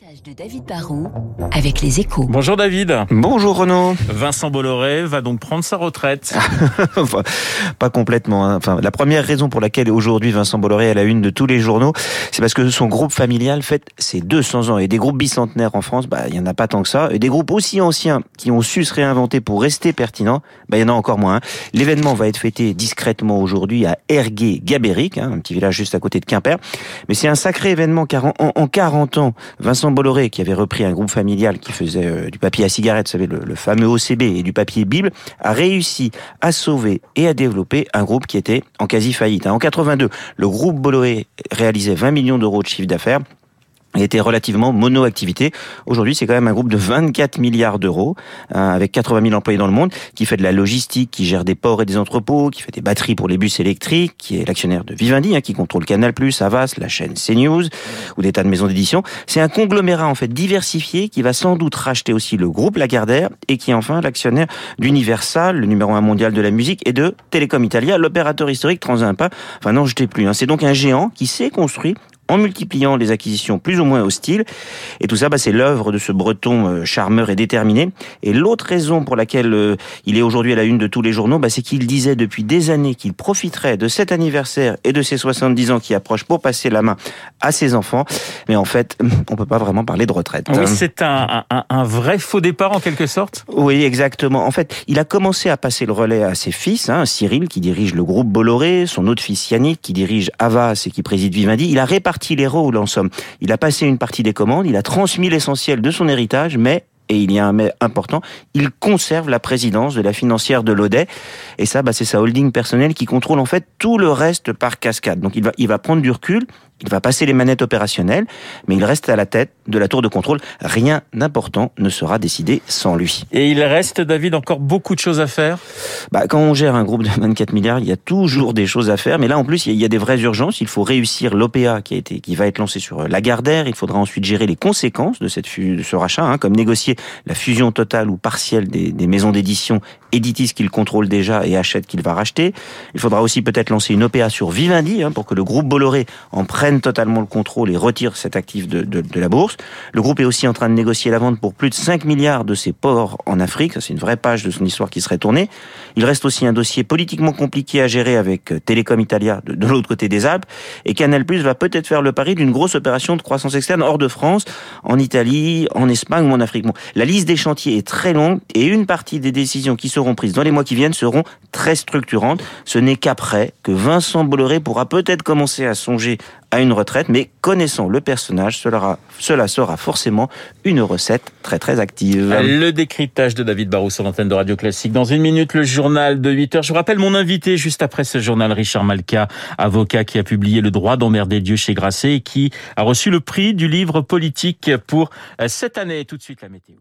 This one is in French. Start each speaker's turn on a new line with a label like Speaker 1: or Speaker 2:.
Speaker 1: de David Barrault avec les échos.
Speaker 2: Bonjour David.
Speaker 3: Bonjour Renaud.
Speaker 2: Vincent Bolloré va donc prendre sa retraite.
Speaker 3: Enfin, pas complètement. hein. Enfin, la première raison pour laquelle aujourd'hui Vincent Bolloré est à la une de tous les journaux, c'est parce que son groupe familial fête ses 200 ans. Et des groupes bicentenaires en France, bah, il y en a pas tant que ça. Et des groupes aussi anciens qui ont su se réinventer pour rester pertinents, bah, il y en a encore moins. hein. L'événement va être fêté discrètement aujourd'hui à Ergué-Gabéric, hein, un petit village juste à côté de Quimper. Mais c'est un sacré événement car en, en- en 40 ans, Vincent Bolloré, qui avait repris un groupe familial qui faisait euh, du papier à cigarette, vous savez, le, fameux OCB et du papier Bible, a réussi à sauver et à développer un groupe qui était en quasi faillite. hein. En 82, le groupe Bolloré réalisait 20 millions d'euros de chiffre d'affaires était relativement mono-activité. Aujourd'hui, c'est quand même un groupe de 24 milliards d'euros, hein, avec 80 000 employés dans le monde, qui fait de la logistique, qui gère des ports et des entrepôts, qui fait des batteries pour les bus électriques, qui est l'actionnaire de Vivendi, hein, qui contrôle Canal+, Avas, la chaîne CNews, ou des tas de maisons d'édition. C'est un conglomérat, en fait, diversifié, qui va sans doute racheter aussi le groupe Lagardère, et qui est enfin l'actionnaire d'Universal, le numéro un mondial de la musique, et de Telecom Italia, l'opérateur historique Transimpa. Enfin, non, je t'ai plus. hein. C'est donc un géant qui s'est construit en multipliant les acquisitions plus ou moins hostiles. Et tout ça, bah, c'est l'œuvre de ce breton euh, charmeur et déterminé. Et l'autre raison pour laquelle euh, il est aujourd'hui à la une de tous les journaux, bah, c'est qu'il disait depuis des années qu'il profiterait de cet anniversaire et de ses 70 ans qui approchent pour passer la main à ses enfants. Mais en fait, on peut pas vraiment parler de retraite.
Speaker 2: Oui,
Speaker 3: hein.
Speaker 2: c'est un, un- un vrai faux départ en quelque sorte?
Speaker 3: Oui, exactement. En fait, il a commencé à passer le relais à ses fils, hein, Cyril qui dirige le groupe Bolloré, son autre fils Yannick qui dirige Avas et qui préside Vivendi. Il a réparti Il a passé une partie des commandes, il a transmis l'essentiel de son héritage, mais et il y a un mais important, il conserve la présidence de la financière de l'Audet. Et ça, bah, c'est sa holding personnelle qui contrôle en fait tout le reste par cascade. Donc il va, il va prendre du recul, il va passer les manettes opérationnelles, mais il reste à la tête de la tour de contrôle. Rien d'important ne sera décidé sans lui.
Speaker 2: Et il reste, David, encore beaucoup de choses à faire?
Speaker 3: Bah, quand on gère un groupe de 24 milliards, il y a toujours des choses à faire. Mais là, en plus, il y a- des vraies urgences. Il faut réussir l'OPA qui a été, qui va être lancé sur euh, Lagardère. Il faudra ensuite gérer les conséquences de cette de ce rachat, hein, comme négocier la fusion totale ou partielle des, des maisons d'édition Editis qu'il contrôle déjà et achète qu'il va racheter. Il faudra aussi peut-être lancer une OPA sur Vivendi hein, pour que le groupe Bolloré en totalement le contrôle et retire cet actif de, la bourse. Le groupe est aussi en train de négocier la vente pour plus de 5 milliards de ses ports en Afrique. C'est une vraie page de son histoire qui serait tournée. Il reste aussi un dossier politiquement compliqué à gérer avec euh, Telecom Italia de, l'autre côté des Alpes. Et Canal Plus va peut-être faire le pari d'une grosse opération de croissance externe hors de France, en Italie, en Espagne ou en Afrique. La liste des chantiers est très longue et une partie des décisions qui seront prises dans les mois qui viennent seront très structurantes. Ce n'est qu'après que Vincent Bolloré pourra peut-être commencer à songer à une retraite, mais connaissant le personnage, cela, sera forcément une recette très très active.
Speaker 2: Le décryptage de David Barrault sur l'antenne de Radio Classique. Dans une minute, le journal de 8 heures. Je vous rappelle mon invité juste après ce journal, Richard Malka, avocat qui a publié Le droit d'emmerder Dieu chez Grasset et qui a reçu le prix du livre politique pour euh, cette année. Tout de suite, la météo.